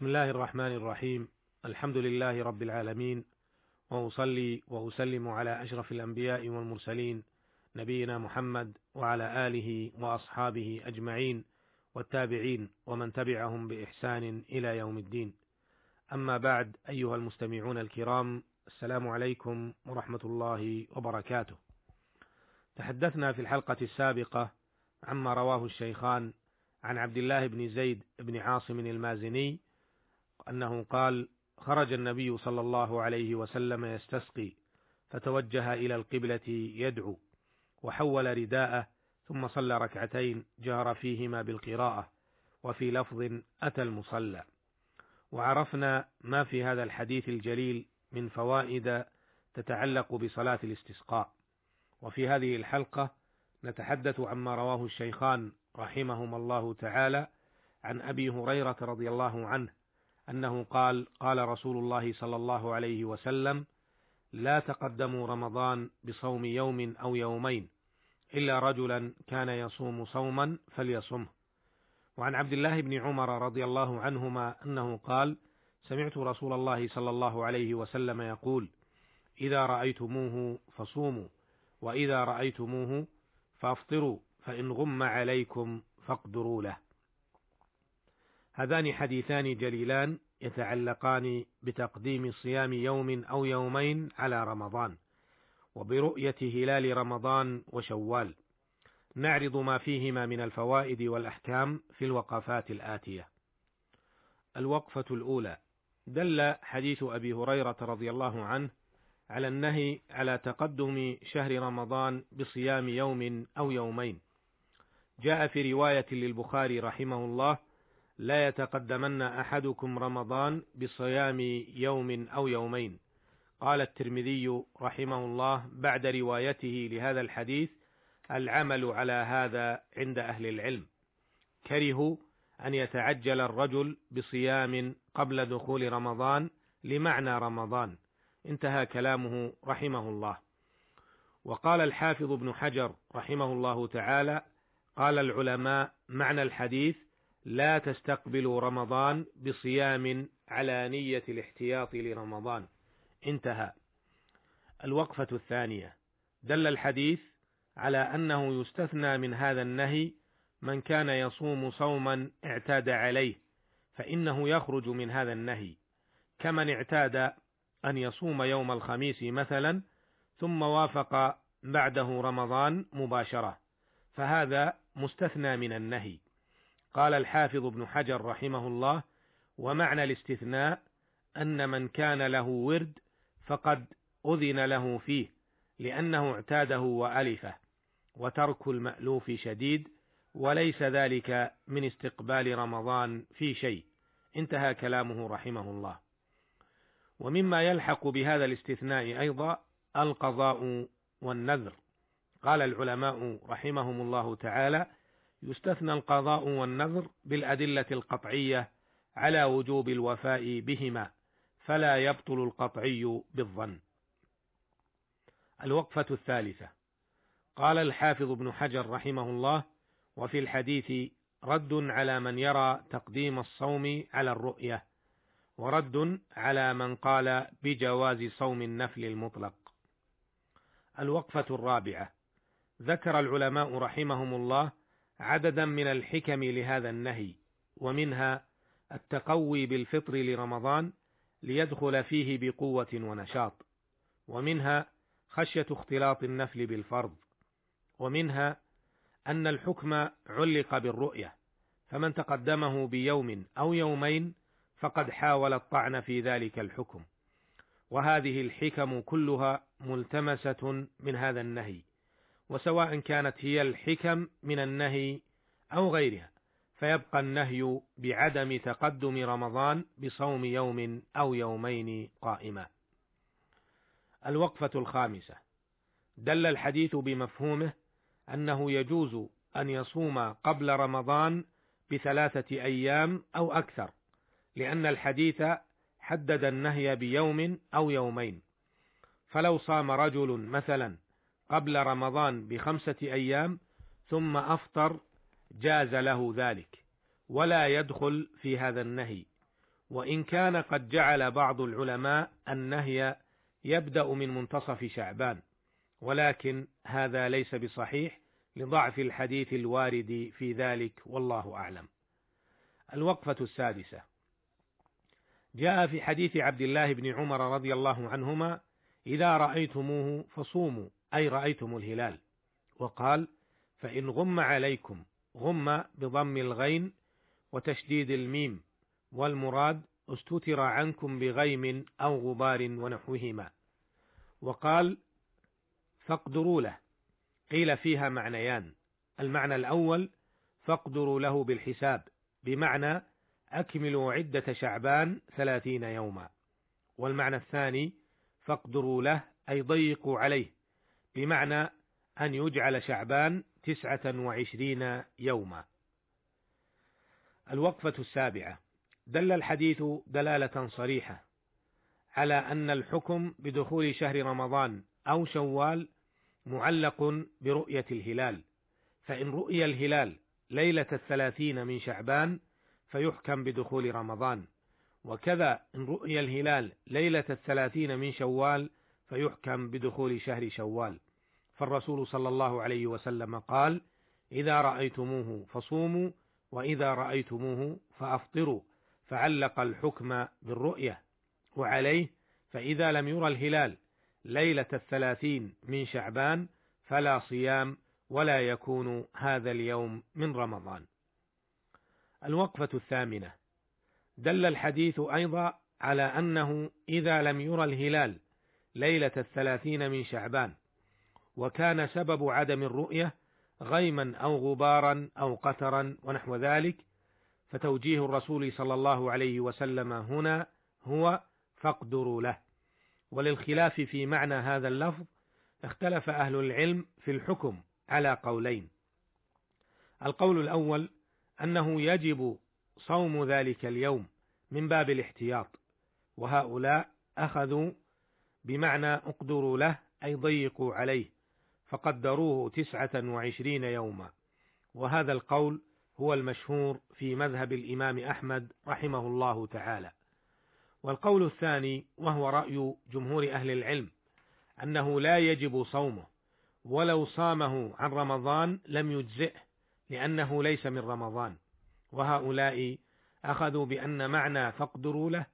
بسم الله الرحمن الرحيم. الحمد لله رب العالمين. وأصلي وأسلم على أشرف الأنبياء والمرسلين نبينا محمد وعلى آله وأصحابه أجمعين والتابعين ومن تبعهم بإحسان إلى يوم الدين. أما بعد أيها المستمعون الكرام السلام عليكم ورحمة الله وبركاته. تحدثنا في الحلقة السابقة عما رواه الشيخان عن عبد الله بن زيد بن عاصم المازني أنه قال خرج النبي صلى الله عليه وسلم يستسقي فتوجه إلى القبلة يدعو وحول رداءه ثم صلى ركعتين جهر فيهما بالقراءة وفي لفظ أتى المصلى. وعرفنا ما في هذا الحديث الجليل من فوائد تتعلق بصلاة الاستسقاء. وفي هذه الحلقة نتحدث عما رواه الشيخان رحمهما الله تعالى عن أبي هريرة رضي الله عنه أنه قال قال رسول الله صلى الله عليه وسلم لا تقدموا رمضان بصوم يوم أو يومين إلا رجلا كان يصوم صوما فليصمه وعن عبد الله بن عمر رضي الله عنهما أنه قال سمعت رسول الله صلى الله عليه وسلم يقول إذا رأيتموه فصوموا وإذا رأيتموه فافطروا فإن غم عليكم فاقدروا له. هذان حديثان جليلان يتعلقان بتقديم صيام يوم أو يومين على رمضان، وبرؤية هلال رمضان وشوال. نعرض ما فيهما من الفوائد والأحكام في الوقفات الآتية. الوقفة الأولى دل حديث أبي هريرة رضي الله عنه على النهي على تقدم شهر رمضان بصيام يوم أو يومين جاء في رواية للبخاري رحمه الله لا يتقدمن أحدكم رمضان بصيام يوم أو يومين. قال الترمذي رحمه الله بعد روايته لهذا الحديث العمل على هذا عند أهل العلم. كرهوا أن يتعجل الرجل بصيام قبل دخول رمضان لمعنى رمضان. انتهى كلامه رحمه الله. وقال الحافظ ابن حجر رحمه الله تعالى قال العلماء معنى الحديث لا تستقبلوا رمضان بصيام على نية الاحتياط لرمضان. انتهى. الوقفة الثانية. دل الحديث على أنه يستثنى من هذا النهي من كان يصوم صوما اعتاد عليه فإنه يخرج من هذا النهي. كمن اعتاد أن يصوم يوم الخميس مثلا ثم وافق بعده رمضان مباشرة فهذا مستثنى من النهي. قال الحافظ ابن حجر رحمه الله ومعنى الاستثناء أن من كان له ورد فقد أذن له فيه لأنه اعتاده وألفه وترك المألوف شديد وليس ذلك من استقبال رمضان في شيء. انتهى كلامه رحمه الله. ومما يلحق بهذا الاستثناء أيضا القضاء والنذر. قال العلماء رحمهم الله تعالى يستثنى القضاء والنذر بالأدلة القطعية على وجوب الوفاء بهما فلا يبطل القطعي بالظن. الوقفة الثالثة. قال الحافظ ابن حجر رحمه الله وفي الحديث رد على من يرى تقديم الصوم على الرؤية ورد على من قال بجواز صوم النفل المطلق. الوقفة الرابعة. ذكر العلماء رحمهم الله عددا من الحكم لهذا النهي ومنها التقوي بالفطر لرمضان ليدخل فيه بقوة ونشاط ومنها خشية اختلاط النفل بالفرض ومنها أن الحكم علق بالرؤية فمن تقدمه بيوم أو يومين فقد حاول الطعن في ذلك الحكم. وهذه الحكم كلها ملتمسة من هذا النهي. وسواء كانت هي الحكم من النهي أو غيرها فيبقى النهي بعدم تقدم رمضان بصوم يوم أو يومين قائما. الوقفة الخامسة. دل الحديث بمفهومه أنه يجوز أن يصوم قبل رمضان بثلاثة أيام أو أكثر لأن الحديث حدد النهي بيوم أو يومين. فلو صام رجل مثلا قبل رمضان بخمسة أيام ثم أفطر جاز له ذلك. ولا يدخل في هذا النهي. وإن كان قد جعل بعض العلماء النهي يبدأ من منتصف شعبان. ولكن هذا ليس بصحيح لضعف الحديث الوارد في ذلك والله أعلم. الوقفة السادسة. جاء في حديث عبد الله بن عمر رضي الله عنهما إذا رأيتموه فصوموا. أي رأيتم الهلال. وقال فإن غم عليكم غم بضم الغين وتشديد الميم والمراد استتر عنكم بغيم أو غبار ونحوهما. وقال فاقدروا له. قيل فيها معنيان. المعنى الأول فاقدروا له بالحساب بمعنى أكملوا عدة شعبان ثلاثين يوما. والمعنى الثاني فاقدروا له أي ضيقوا عليه. بمعنى أن يجعل شعبان تسعة وعشرين يوما. الوقفة السابعة. دل الحديث دلالة صريحة على أن الحكم بدخول شهر رمضان أو شوال معلق برؤية الهلال فإن رؤي الهلال ليلة الثلاثين من شعبان فيحكم بدخول رمضان وكذا إن رؤي الهلال ليلة الثلاثين من شوال فيحكم بدخول شهر شوال. فالرسول صلى الله عليه وسلم قال إذا رأيتموه فصوموا وإذا رأيتموه فأفطروا فعلق الحكم بالرؤية وعليه فإذا لم يرى الهلال ليلة الثلاثين من شعبان فلا صيام ولا يكون هذا اليوم من رمضان. الوقفة الثامنة. دل الحديث أيضا على أنه إذا لم يرى الهلال ليلة الثلاثين من شعبان وكان سبب عدم الرؤية غيما أو غبارا أو قترا ونحو ذلك فتوجيه الرسول صلى الله عليه وسلم هنا هو فاقدروا له. وللخلاف في معنى هذا اللفظ اختلف أهل العلم في الحكم على قولين. القول الأول أنه يجب صوم ذلك اليوم من باب الاحتياط وهؤلاء أخذوا بمعنى اقدروا له أي ضيقوا عليه. فقدروه تسعة وعشرين يوما. وهذا القول هو المشهور في مذهب الإمام أحمد رحمه الله تعالى. والقول الثاني وهو رأي جمهور أهل العلم أنه لا يجب صومه ولو صامه عن رمضان لم يجزئه لأنه ليس من رمضان. وهؤلاء أخذوا بأن معنى فاقدروا له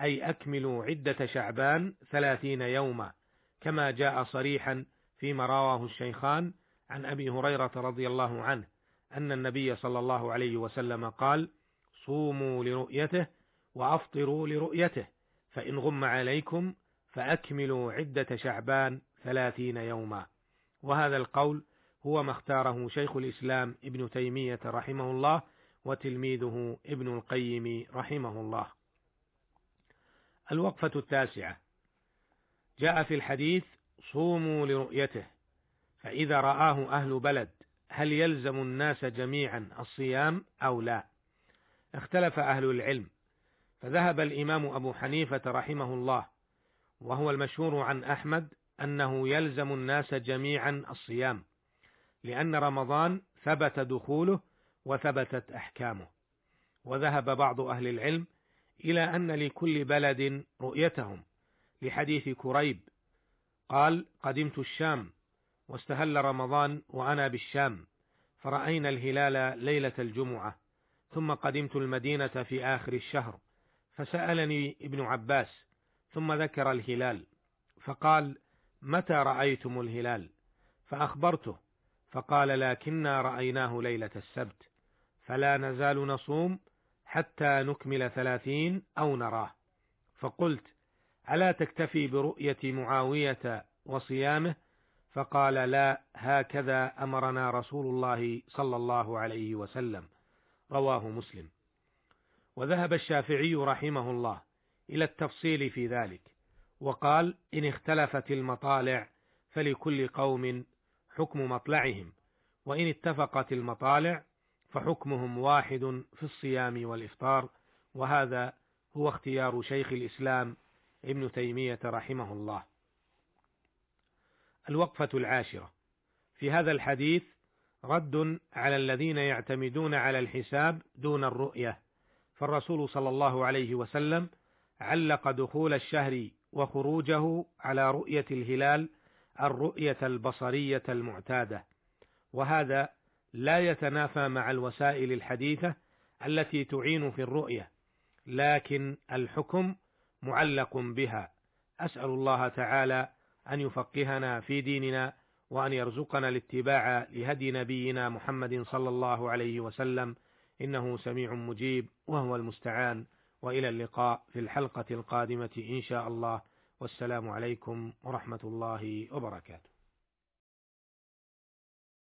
أي أكملوا عدة شعبان ثلاثين يوما كما جاء صريحا فيما رواه الشيخان عن أبي هريرة رضي الله عنه أن النبي صلى الله عليه وسلم قال صوموا لرؤيته وأفطروا لرؤيته فإن غم عليكم فأكملوا عدة شعبان ثلاثين يوما وهذا القول هو ما اختاره شيخ الإسلام ابن تيمية رحمه الله وتلميذه ابن القيم رحمه الله. الوقفة التاسعة. جاء في الحديث صوموا لرؤيته فإذا رآه أهل بلد هل يلزم الناس جميعا الصيام أو لا؟ اختلف أهل العلم فذهب الإمام أبو حنيفة رحمه الله وهو المشهور عن أحمد أنه يلزم الناس جميعا الصيام لأن رمضان ثبت دخوله وثبتت أحكامه. وذهب بعض أهل العلم إلى أن لكل بلد رؤيتهم لحديث كريب قال قدمت الشام واستهل رمضان وأنا بالشام فرأينا الهلال ليلة الجمعة ثم قدمت المدينة في آخر الشهر فسألني ابن عباس ثم ذكر الهلال فقال متى رأيتم الهلال؟ فأخبرته فقال لكنا رأيناه ليلة السبت فلا نزال نصوم حتى نكمل ثلاثين أو نراه فقلت ألا تكتفي برؤية معاوية وصيامه؟ فقال لا هكذا أمرنا رسول الله صلى الله عليه وسلم. رواه مسلم. وذهب الشافعي رحمه الله إلى التفصيل في ذلك وقال إن اختلفت المطالع فلكل قوم حكم مطلعهم وإن اتفقت المطالع فحكمهم واحد في الصيام والإفطار وهذا هو اختيار شيخ الإسلام ابن تيمية رحمه الله. الوقفة العاشرة. في هذا الحديث رد على الذين يعتمدون على الحساب دون الرؤية. فالرسول صلى الله عليه وسلم علق دخول الشهر وخروجه على رؤية الهلال الرؤية البصرية المعتادة. وهذا لا يتنافى مع الوسائل الحديثة التي تعين في الرؤية. لكن الحكم معلق بها. أسأل الله تعالى أن يفقهنا في ديننا وأن يرزقنا الاتباع لهدي نبينا محمد صلى الله عليه وسلم. إنه سميع مجيب وهو المستعان. وإلى اللقاء في الحلقة القادمة إن شاء الله. والسلام عليكم ورحمة الله وبركاته.